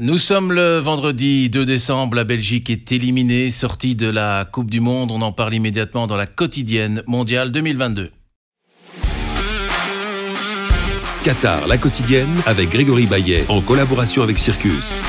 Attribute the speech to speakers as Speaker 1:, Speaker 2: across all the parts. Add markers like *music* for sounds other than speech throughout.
Speaker 1: Nous sommes le vendredi 2 décembre, la Belgique est éliminée, sortie de la Coupe du Monde, on en parle immédiatement dans la quotidienne mondiale 2022.
Speaker 2: Qatar, la quotidienne, avec Grégory Baillet, en collaboration avec Circus.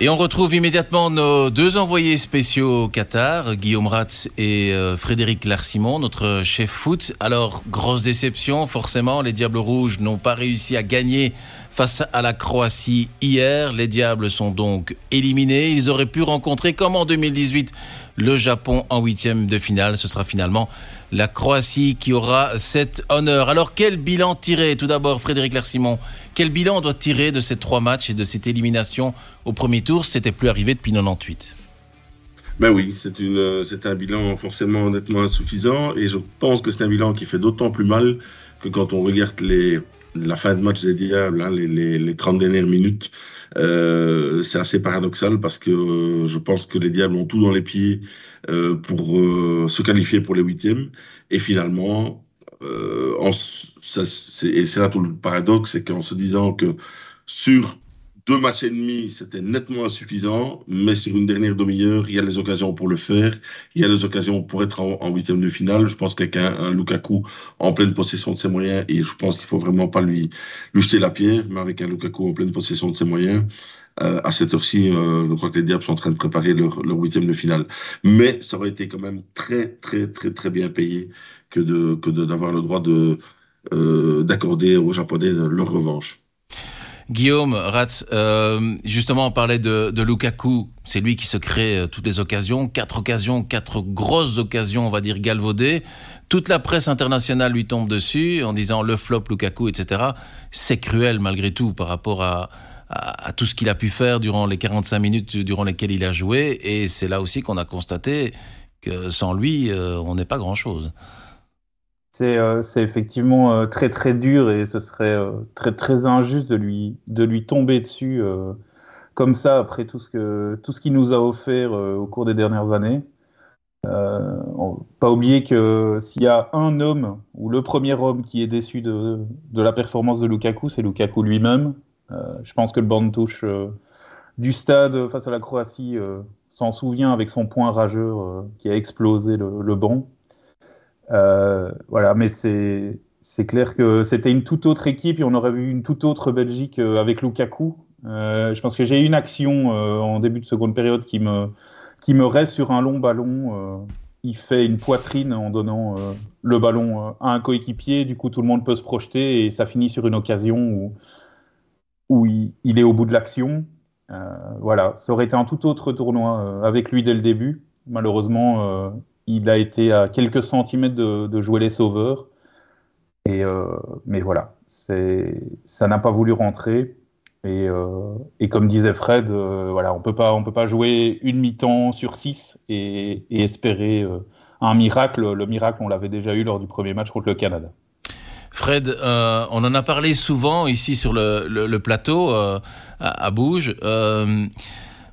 Speaker 1: Et on retrouve immédiatement nos deux envoyés spéciaux au Qatar, Guillaume Ratz et euh, Frédéric Larsimon, notre chef foot. Alors, grosse déception, forcément, les Diables Rouges n'ont pas réussi à gagner face à la Croatie hier. Les Diables sont donc éliminés. Ils auraient pu rencontrer, comme en 2018, le Japon en huitième de finale. Ce sera finalement la Croatie qui aura cet honneur. Alors quel bilan tirer? Tout d'abord, Frédéric Larsimon, quel bilan doit tirer de ces trois matchs et de cette élimination au premier tour? C'était plus arrivé depuis 98.
Speaker 3: Ben oui, c'est un bilan forcément honnêtement insuffisant et je pense que c'est un bilan qui fait d'autant plus mal que quand on regarde les, la fin de match des Diables, hein, les, les, les, 30 dernières minutes, euh, c'est assez paradoxal parce que euh, je pense que les Diables ont tout dans les pieds euh, pour euh, se qualifier pour les huitièmes. Et finalement, euh, en, ça, et c'est là tout le paradoxe, c'est qu'en se disant que sur deux matchs et demi, c'était nettement insuffisant, mais sur une dernière demi-heure, il y a les occasions pour le faire, il y a les occasions pour être en huitième de finale. Je pense qu'avec un, Lukaku en pleine possession de ses moyens, et je pense qu'il faut vraiment pas lui, lui jeter la pierre, mais avec un Lukaku en pleine possession de ses moyens, euh, à cette heure-ci, euh, je crois que les Diables sont en train de préparer leur, leur huitième de finale. Mais ça aurait été quand même très, très, très, très bien payé que de que d'avoir le droit de euh, d'accorder aux Japonais leur revanche.
Speaker 1: Guillaume Ratz, euh, justement, on parlait de, Lukaku. C'est lui qui se crée euh, toutes les occasions. Quatre occasions, quatre grosses occasions, on va dire, galvaudées. Toute la presse internationale lui tombe dessus en disant le flop Lukaku, etc. C'est cruel malgré tout par rapport à tout ce qu'il a pu faire durant les 45 minutes durant lesquelles il a joué. Et c'est là aussi qu'on a constaté que sans lui, euh, on n'est pas grand-chose.
Speaker 4: C'est euh, effectivement euh, très très dur et ce serait euh, très très injuste de lui, tomber dessus comme ça après tout ce qu'il nous a offert au cours des dernières années. On, pas oublier que s'il y a un homme ou le premier homme qui est déçu de, la performance de Lukaku, c'est Lukaku lui-même. je pense que le banc touche du stade face à la Croatie s'en souvient avec son point rageux qui a explosé le, le banc. Euh, voilà, mais c'est c'est clair que c'était une toute autre équipe et on aurait vu une toute autre Belgique euh, avec Lukaku. Euh, je pense que j'ai une action en début de seconde période qui me qui me reste sur un long ballon. Il fait une poitrine en donnant le ballon à un coéquipier. Du coup, tout le monde peut se projeter et ça finit sur une occasion où où il, il est au bout de l'action. voilà, ça aurait été un tout autre tournoi avec lui dès le début. Malheureusement, il a été à quelques centimètres de, jouer les sauveurs. Et, euh, mais voilà, ça n'a pas voulu rentrer. Et, euh, comme disait Fred, euh, voilà, on peut pas, on peut pas jouer une mi-temps sur six et, espérer un miracle. Le miracle, on l'avait déjà eu lors du premier match contre le Canada.
Speaker 1: Fred, on en a parlé souvent ici sur le plateau à, à Bouge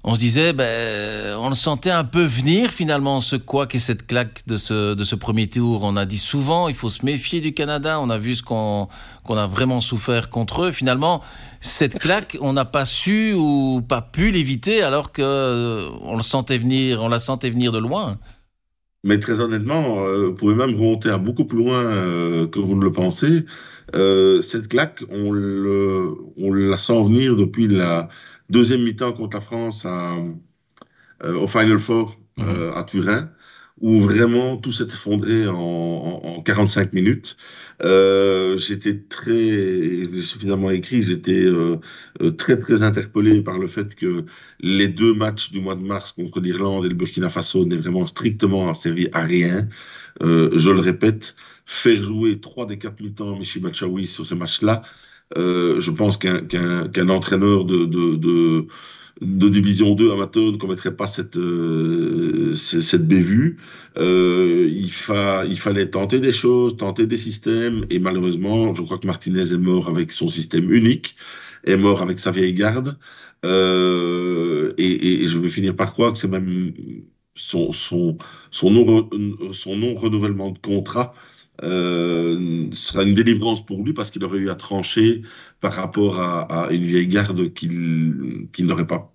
Speaker 1: on se disait, ben, on le sentait un peu venir finalement, ce quoi qu'est cette claque de ce, de ce premier tour. On a dit souvent, il faut se méfier du Canada. On a vu ce qu'on a vraiment souffert contre eux. Finalement, cette claque, on n'a pas su ou pas pu l'éviter alors que euh, on le sentait venir, on la sentait venir de loin.
Speaker 3: Mais très honnêtement, euh, vous pouvez même remonter à beaucoup plus loin euh, que vous ne le pensez. Cette claque, on, le, on la sent venir depuis la deuxième mi-temps contre la France à, euh, au Final Four mmh. euh, à Turin, où vraiment tout s'est effondré en, en, en, 45 minutes. Euh, j'étais très, je l'ai suffisamment écrit, j'étais très très interpellé par le fait que les deux matchs du mois de mars contre l'Irlande et le Burkina Faso n'aient vraiment strictement servi à rien. Je le répète, faire jouer trois des quatre mi-temps Michi Bachaoui sur ce match-là, je pense qu'un qu qu entraîneur de, division 2 amateur ne commettrait pas cette, euh, bévue. Euh, il, fa, il fallait tenter des choses, tenter des systèmes, et malheureusement, je crois que Martinez est mort avec son système unique, est mort avec sa vieille garde, euh, et, je vais finir par croire que c'est même son, son, son non-renouvellement de contrat euh, sera une délivrance pour lui parce qu'il aurait eu à trancher par rapport à, une vieille garde qu'il n'aurait pas,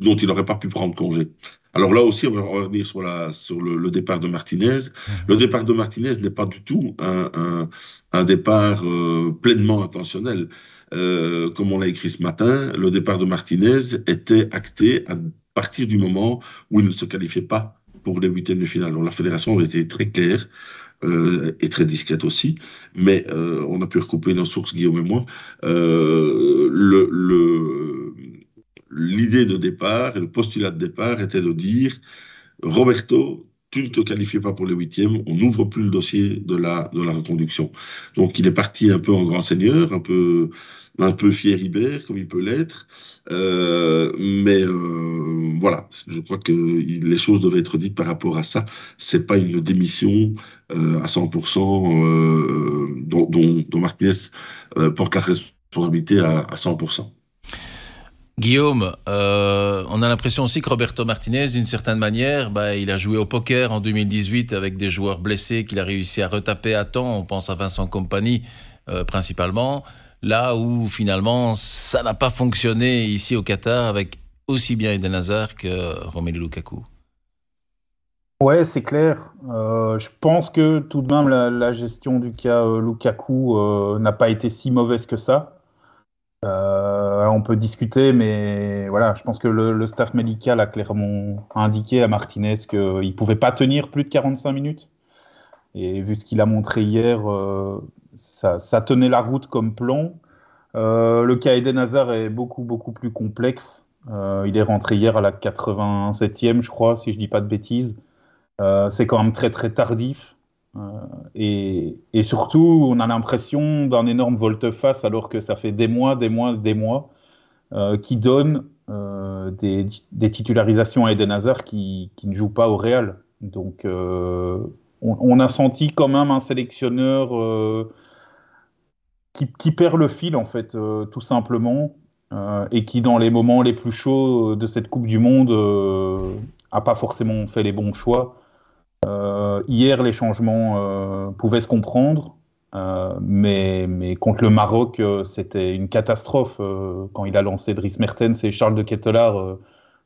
Speaker 3: dont il n'aurait pas pu prendre congé. Alors là aussi, on va revenir sur, la, sur le, départ de Martinez. Mhm. Le départ de Martinez n'est pas du tout un, un, départ euh, pleinement intentionnel. Euh, comme on l'a écrit ce matin, le départ de Martinez était acté à partir du moment où il ne se qualifiait pas pour les huitièmes de finale. Donc la fédération a été très claire euh, et très discrète aussi, mais euh, on a pu recouper nos sources, Guillaume et moi. Euh, l'idée de départ et le postulat de départ était de dire Roberto, tu ne te qualifies pas pour les huitièmes, on n'ouvre plus le dossier de la, de la reconduction. Donc il est parti un peu en grand seigneur, un peu, un peu fier Ibert, comme il peut l'être. Euh, mais euh, voilà, je crois que les choses doivent être dites par rapport à ça. C'est pas une démission euh, à 100% dont, Martinez porte la responsabilité à, à 100%.
Speaker 1: Guillaume, on a l'impression aussi que Roberto Martinez, d'une certaine manière, bah, il a joué au poker en 2018 avec des joueurs blessés qu'il a réussi à retaper à temps. On pense à Vincent Compagnie principalement. Là où finalement ça n'a pas fonctionné ici au Qatar avec aussi bien Eden Hazard que Romelu Lukaku.
Speaker 4: Ouais, c'est clair. Euh, je pense que tout de même la, gestion du cas Lukaku n'a pas été si mauvaise que ça. Euh, on peut discuter, mais voilà, je pense que le, staff médical a clairement indiqué à Martinez qu'il ne pouvait pas tenir plus de 45 minutes. Et vu ce qu'il a montré hier, euh, ça, tenait la route comme plan. Euh, le cas Eden Hazard est beaucoup, beaucoup plus complexe. il est rentré hier à la 87e, je crois, si je ne dis pas de bêtises. c'est quand même très, très tardif. Euh, et, surtout, on a l'impression d'un énorme volte-face alors que ça fait des mois, des mois, des mois euh, qui donne euh, des, titularisations à Eden Hazard qui, ne joue pas au Real. Donc, on, a senti quand même un sélectionneur qui, perd le fil, en fait, tout simplement, et qui, dans les moments les plus chauds de cette Coupe du Monde, n'a pas forcément fait les bons choix. Euh, hier, les changements euh, pouvaient se comprendre, euh, mais, mais, contre le Maroc, c'était une catastrophe. quand il a lancé Dries Mertens et Charles de Kettelard,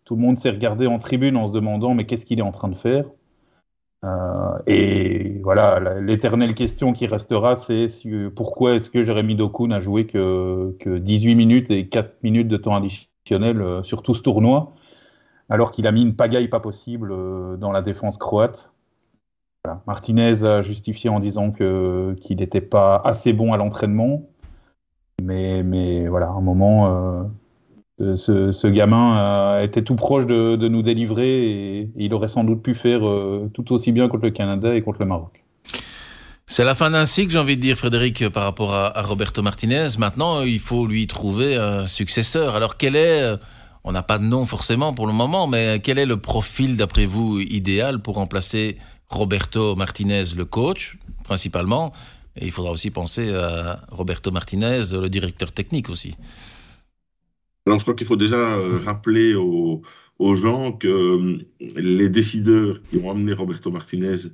Speaker 4: tout le monde s'est regardé en tribune en se demandant mais qu'est-ce qu'il est en train de faire? Et voilà, l'éternelle question qui restera, c'est pourquoi est-ce que Jérémy Doku n'a joué que, que, 18 minutes et 4 minutes de temps additionnel sur tout ce tournoi, alors qu'il a mis une pagaille pas possible dans la défense croate? Martinez a justifié en disant qu'il n'était pas assez bon à l'entraînement, mais mais voilà, à un moment, euh, ce, gamin était tout proche de, nous délivrer et, il aurait sans doute pu faire euh, tout aussi bien contre le Canada et contre le Maroc.
Speaker 1: C'est la fin d'un cycle, j'ai envie de dire, Frédéric, par rapport à, Roberto Martinez. Maintenant, il faut lui trouver un successeur. Alors, quel est, euh, on n'a pas de nom forcément pour le moment, mais quel est le profil, d'après vous, idéal pour remplacer Roberto Martinez, le coach, principalement? Et il faudra aussi penser à Roberto Martinez, le directeur technique aussi.
Speaker 3: Alors, je crois qu'il faut déjà euh, rappeler aux, gens que euh, les décideurs qui ont amené Roberto Martinez,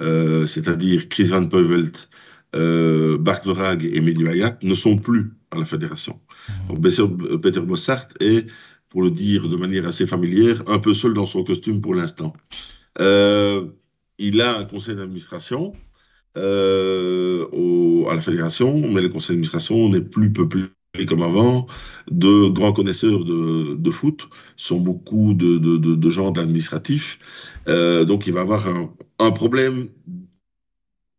Speaker 3: euh, c'est-à-dire Chris Van Peuvelt, Bart Verhaag et Mehdi ne sont plus à la fédération. Mmh. Peter Bossart est, pour le dire de manière assez familière, un peu seul dans son costume pour l'instant il a un conseil d'administration euh, à la fédération, mais le conseil d'administration n'est plus peuplé comme avant de grands connaisseurs de, foot, sont beaucoup de, gens de l'administratif. Euh, donc il va avoir un, problème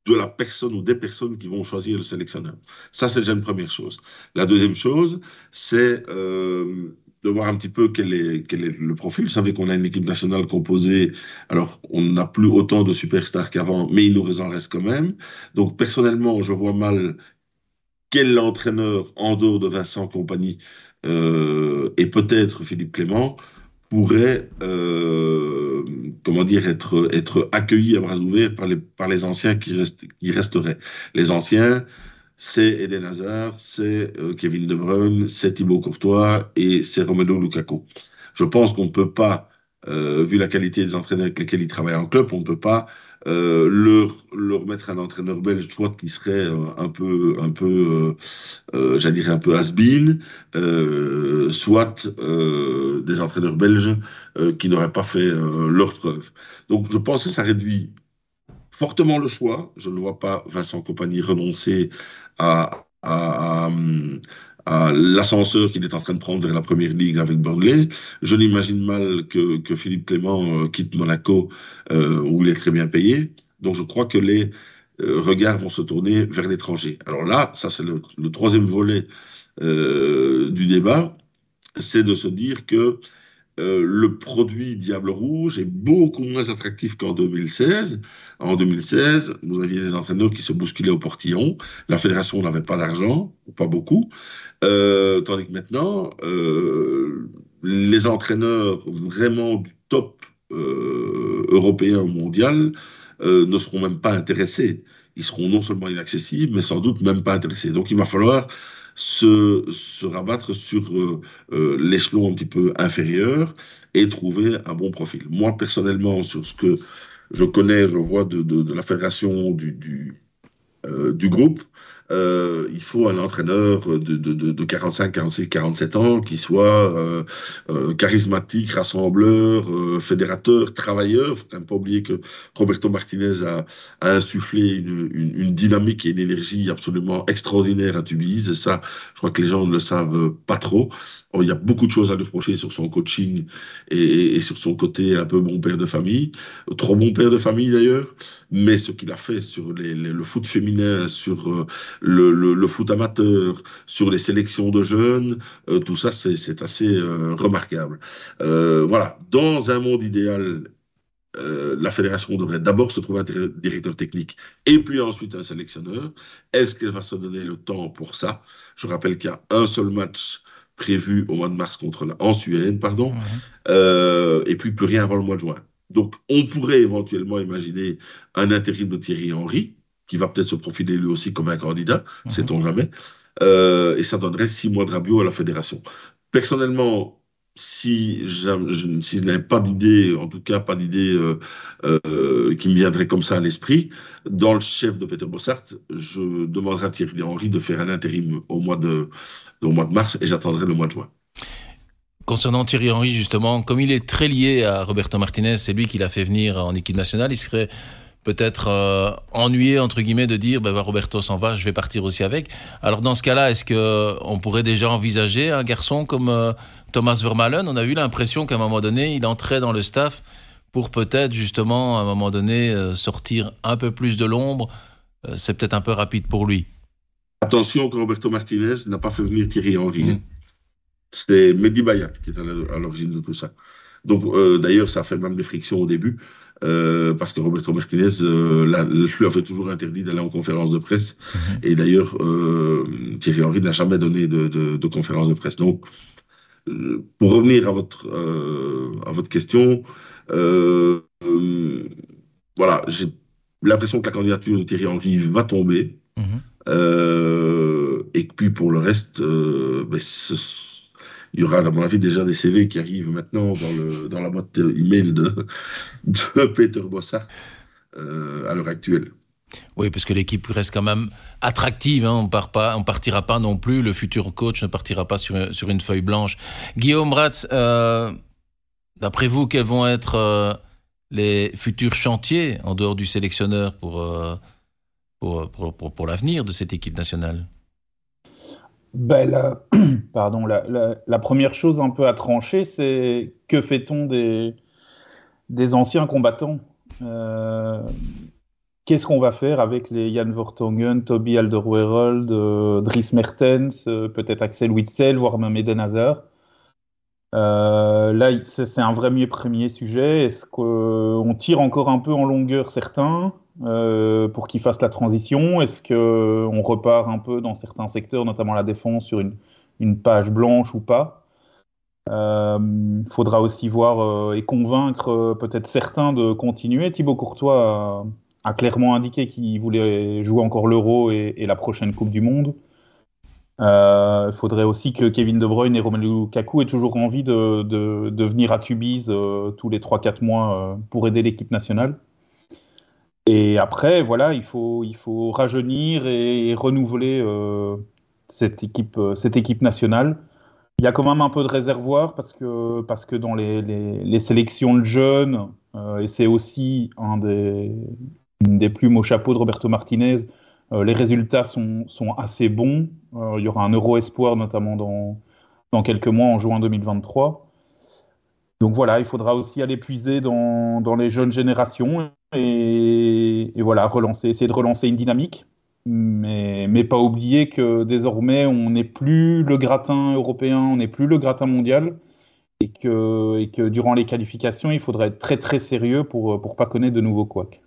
Speaker 3: de la personne ou des personnes qui vont choisir le sélectionneur. Ça, c'est déjà une première chose. La deuxième chose, c'est euh, de voir un petit peu quel est, quel est le profil. Vous savez qu'on a une équipe nationale composée, alors on n'a plus autant de superstars qu'avant, mais il nous en reste quand même. Donc personnellement, je vois mal quel entraîneur, en dehors de Vincent Compagnie, euh, et peut-être Philippe Clément, pourrait, euh, comment dire, être, accueilli à bras ouverts par les, par les anciens qui, restent, qui resteraient. Les anciens, c'est Eden Hazard, c'est euh, Kevin De Bruyne, c'est Thibaut Courtois et c'est Romelu Lukaku. Je pense qu'on ne peut pas vu la qualité des entraîneurs avec lesquels il travaille en club, on ne peut pas euh, leur, leur, mettre un entraîneur belge, soit qui serait euh, un peu, un peu euh, j'allais dire un peu has-been, soit des entraîneurs belges qui n'auraient pas fait leur preuve. Donc je pense que ça réduit fortement le choix. Je ne vois pas Vincent Compagnie renoncer à l'ascenseur qu'il est en train de prendre vers la première ligue avec Burnley. Je n'imagine mal que, Philippe Clément euh, quitte Monaco, euh, où il est très bien payé. Donc je crois que les euh, regards vont se tourner vers l'étranger. Alors là, ça c'est le, troisième volet du débat, c'est de se dire que euh, le produit Diable Rouge est beaucoup moins attractif qu'en 2016. En 2016, vous aviez des entraîneurs qui se bousculaient au portillon. La fédération n'avait pas d'argent, pas beaucoup. Euh, tandis que maintenant, euh, les entraîneurs vraiment du top européen mondial ne seront même pas intéressés. Ils seront non seulement inaccessibles, mais sans doute même pas intéressés. Donc il va falloir se, rabattre sur euh, euh, l'échelon un petit peu inférieur et trouver un bon profil. Moi, personnellement, sur ce que je connais, je vois de, la fédération du, euh, du groupe, euh, il faut un entraîneur de, de, de, 45, 46, 47 ans qui soit euh, euh, charismatique, rassembleur, fédérateur, travailleur. Il faut quand même pas oublier que Roberto Martinez a, insufflé une, dynamique et une énergie absolument extraordinaire à Tubize. Ça, je crois que les gens ne le savent pas trop. Il y a beaucoup de choses à lui reprocher sur son coaching et, sur son côté un peu bon père de famille, trop bon père de famille d'ailleurs, mais ce qu'il a fait sur le foot féminin, sur euh, le, foot amateur, sur les sélections de jeunes, euh, tout ça, c'est assez euh, remarquable. Voilà, dans un monde idéal, la fédération devrait d'abord se trouver un directeur technique et puis ensuite un sélectionneur. Est-ce qu'elle va se donner le temps pour ça? Je rappelle qu'il y a un seul match prévu au mois de mars contre la, en Suède, pardon, mmh. et puis plus rien avant le mois de juin. Donc, on pourrait éventuellement imaginer un intérim de Thierry Henry, qui va peut-être se profiler lui aussi comme un candidat, mmh. sait-on jamais. Euh, et ça donnerait six mois de rabio à la fédération. Personnellement, si je, si n'avais pas d'idée, en tout cas pas d'idée euh, euh, qui me viendrait comme ça à l'esprit, dans le chef de Peter Bossart, je demanderai à Thierry Henry de faire un intérim au mois de, au mois de mars et j'attendrai le mois de juin.
Speaker 1: Concernant Thierry Henry, justement, comme il est très lié à Roberto Martinez, c'est lui qui l'a fait venir en équipe nationale, il serait peut-être euh, ennuyé entre guillemets de dire ben, Roberto s'en va, je vais partir aussi avec. Alors dans ce cas-là, est-ce que on pourrait déjà envisager un garçon comme Thomas Vermaelen On a eu l'impression qu'à un moment donné, il entrait dans le staff pour peut-être justement à un moment donné euh, sortir un peu plus de l'ombre. Euh, c'est peut-être un peu rapide pour lui.
Speaker 3: Attention que Roberto Martinez n'a pas fait venir Thierry Henry. Mmh. C'est Mehdi Bayat qui est à l'origine de tout ça. Donc euh, d'ailleurs, ça a fait même des frictions au début. Euh, parce que Roberto Martinez euh, la, lui avait toujours interdit d'aller en conférence de presse. Mm -hmm. Et d'ailleurs, Thierry Henry n'a jamais donné de, de, de, conférence de presse. Donc, pour revenir à votre, euh, à votre question, voilà, j'ai l'impression que la candidature de Thierry Henry va tomber. -hmm. et puis pour le reste, ben, ce, il y aura, à mon avis, déjà des CV qui arrivent maintenant dans, le, dans la boîte email de, *laughs* de Peter Bossart euh, à l'heure actuelle.
Speaker 1: Oui, parce que l'équipe reste quand même attractive. Hein. On part pas, on partira pas non plus. Le futur coach ne partira pas sur, une feuille blanche. Guillaume Ratz, euh, d'après vous, quels vont être euh, les futurs chantiers en dehors du sélectionneur pour, euh, l'avenir de cette équipe nationale?
Speaker 4: Ben, la, *clears throat* pardon, la, première chose un peu à trancher, c'est que fait-on des, des anciens combattants? Qu'est-ce qu'on va faire avec les Jan Vertonghen, Toby Alderweireld, euh, Dries Mertens, euh, peut-être Axel Witzel, voire même Eden Hazard? Euh, là, c'est un vrai premier sujet. Est-ce qu'on tire encore un peu en longueur certains euh, pour qu'ils fassent la transition? Est-ce qu'on repart un peu dans certains secteurs, notamment la défense, sur une, page blanche ou pas? Il euh, faudra aussi voir euh, et convaincre euh, peut-être certains de continuer. Thibaut Courtois a, clairement indiqué qu'il voulait jouer encore l'Euro et, la prochaine Coupe du Monde. Il faudrait aussi que Kevin De Bruyne et Romelu Lukaku aient toujours envie de, de, venir à Tubize tous les 3-4 mois pour aider l'équipe nationale. Et après, voilà, il faut, il faut rajeunir et, renouveler cette, équipe, cette équipe nationale. Il y a quand même un peu de réservoir parce que, parce que dans les, les, sélections de jeunes, euh, et c'est aussi un des, une des plumes au chapeau de Roberto Martinez, euh, les résultats sont, sont assez bons. Euh, il y aura un Euro Espoir notamment dans, dans quelques mois en juin 2023. Donc voilà, il faudra aussi aller puiser dans, dans les jeunes générations et, voilà, relancer, essayer de relancer une dynamique mais, mais pas oublier que désormais, on n'est plus le gratin européen, on n'est plus le gratin mondial, et que, et que durant les qualifications, il faudrait être très très sérieux pour ne pas connaître de nouveaux couacs.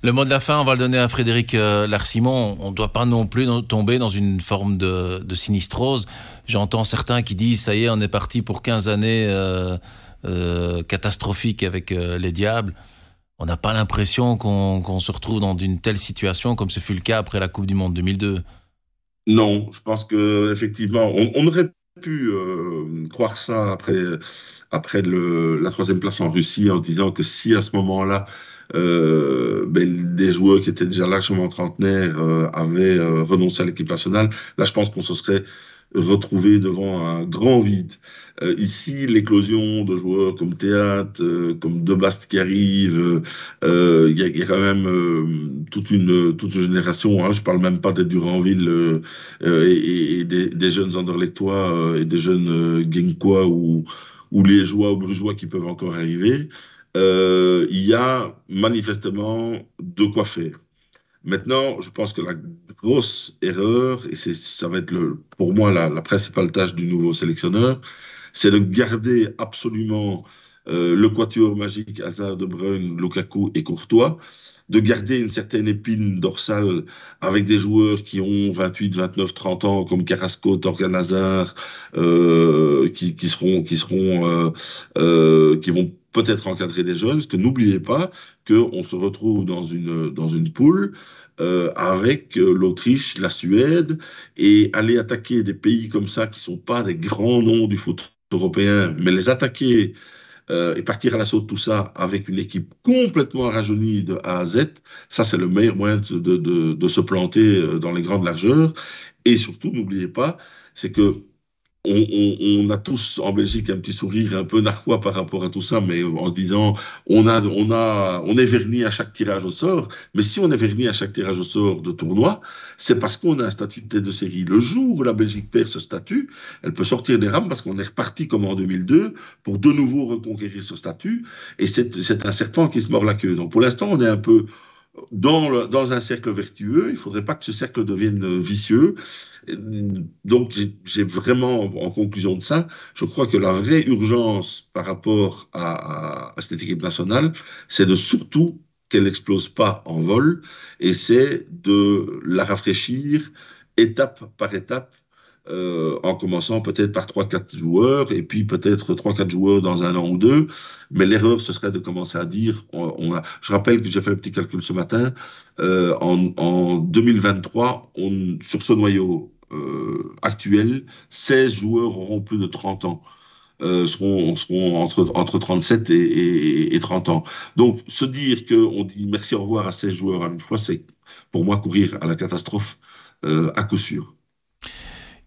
Speaker 1: Le mot de la fin, on va le donner à Frédéric euh, Larsimon. On ne doit pas non plus tomber dans une forme de, de sinistrose. J'entends certains qui disent, ça y est, on est parti pour 15 années euh, euh, catastrophiques avec les diables on n'a pas l'impression qu'on se retrouve dans une telle situation comme ce fut le cas après la Coupe du Monde 2002.
Speaker 3: Non, je pense que effectivement, on, aurait pu croire ça après, après la troisième place en Russie en disant que si à ce moment-là, ben, des joueurs qui étaient déjà largement trentenaires euh, avaient renoncé à l'équipe nationale, là je pense qu'on se serait retrouvé devant un grand vide. Euh, ici, l'éclosion de joueurs comme Théâtre, euh, comme Debast qui arrive, euh, il y, y, a quand même toute, une, toute une génération, hein, je parle même pas des Duranville et, et, des, des, jeunes Anderlechtois et des jeunes Genkois ou, ou les joueurs ou Brugeois qui peuvent encore arriver. Il y a manifestement de quoi faire. Maintenant, je pense que la grosse erreur, et ça va être pour moi la, la, principale tâche du nouveau sélectionneur, c'est de garder absolument euh, le quatuor magique Hazard, De Bruyne, Lukaku et Courtois, de garder une certaine épine dorsale avec des joueurs qui ont 28, 29, 30 ans, comme Carrasco, Torgan Hazard, euh, qui, seront, qui seront, euh, euh, qui vont peut-être encadrer des jeunes, parce que n'oubliez pas qu'on se retrouve dans une, dans une poule euh, avec euh, l'Autriche, la Suède, et aller attaquer des pays comme ça qui sont pas des grands noms du foot européen, mais les attaquer euh, et partir à l'assaut de tout ça avec une équipe complètement rajeunie de A à Z, ça c'est le meilleur moyen de, de, se planter dans les grandes largeurs. Et surtout, n'oubliez pas, c'est que on, a tous en Belgique un petit sourire un peu narquois par rapport à tout ça, mais en se disant on a, on a, on est verni à chaque tirage au sort. Mais si on est verni à chaque tirage au sort de tournoi, c'est parce qu'on a un statut de tête de série. Le jour où la Belgique perd ce statut, elle peut sortir des rames parce qu'on est reparti comme en 2002 pour de nouveau reconquérir ce statut. Et c'est un serpent qui se mord la queue. Donc pour l'instant, on est un peu dans, un cercle vertueux. Il ne faudrait pas que ce cercle devienne vicieux. Donc, j'ai vraiment, en conclusion de ça, je crois que la vraie urgence par rapport à, cette équipe nationale, c'est de surtout qu'elle n'explose pas en vol, et c'est de la rafraîchir étape par étape euh, en commençant peut-être par 3-4 joueurs et puis peut-être 3-4 joueurs dans un an ou deux. Mais l'erreur, ce serait de commencer à dire, on, a, je rappelle que j'ai fait le petit calcul ce matin, euh, en, en, 2023, on, sur ce noyau euh, actuel, 16 joueurs auront plus de 30 ans. Seront, seront entre, entre 37 et, et, et 30 ans. Donc, se dire qu'on dit merci au revoir à 16 joueurs à une fois, c'est pour moi courir à la catastrophe à coup sûr.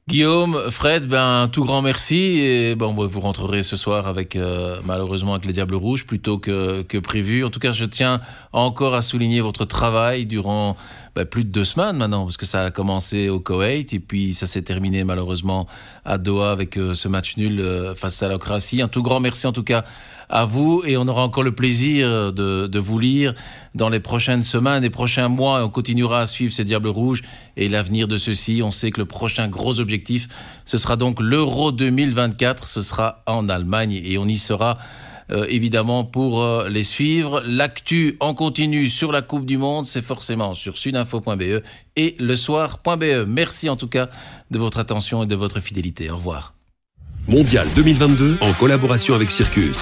Speaker 1: Guillaume, Fred, ben tout grand merci et bon vous rentrerez ce soir avec euh, malheureusement avec les Diables Rouges plutôt que que prévu. En tout cas, je tiens encore à souligner votre travail durant ben, plus de deux semaines maintenant parce que ça a commencé au Koweït et puis ça s'est terminé malheureusement à Doha avec euh, ce match nul euh, face à la Croatie. Un tout grand merci en tout cas à vous et on aura encore le plaisir de, de vous lire dans les prochaines semaines, les prochains mois. Et on continuera à suivre ces Diables Rouges et l'avenir de ceux-ci. On sait que le prochain gros objectif, ce sera donc l'Euro 2024. Ce sera en Allemagne et on y sera. Euh, évidemment pour euh, les suivre. L'actu en continu sur la Coupe du Monde, c'est forcément sur sudinfo.be et le soir.be. Merci en tout cas de votre attention et de votre fidélité. Au revoir.
Speaker 2: Mondial 2022 en collaboration avec Circus.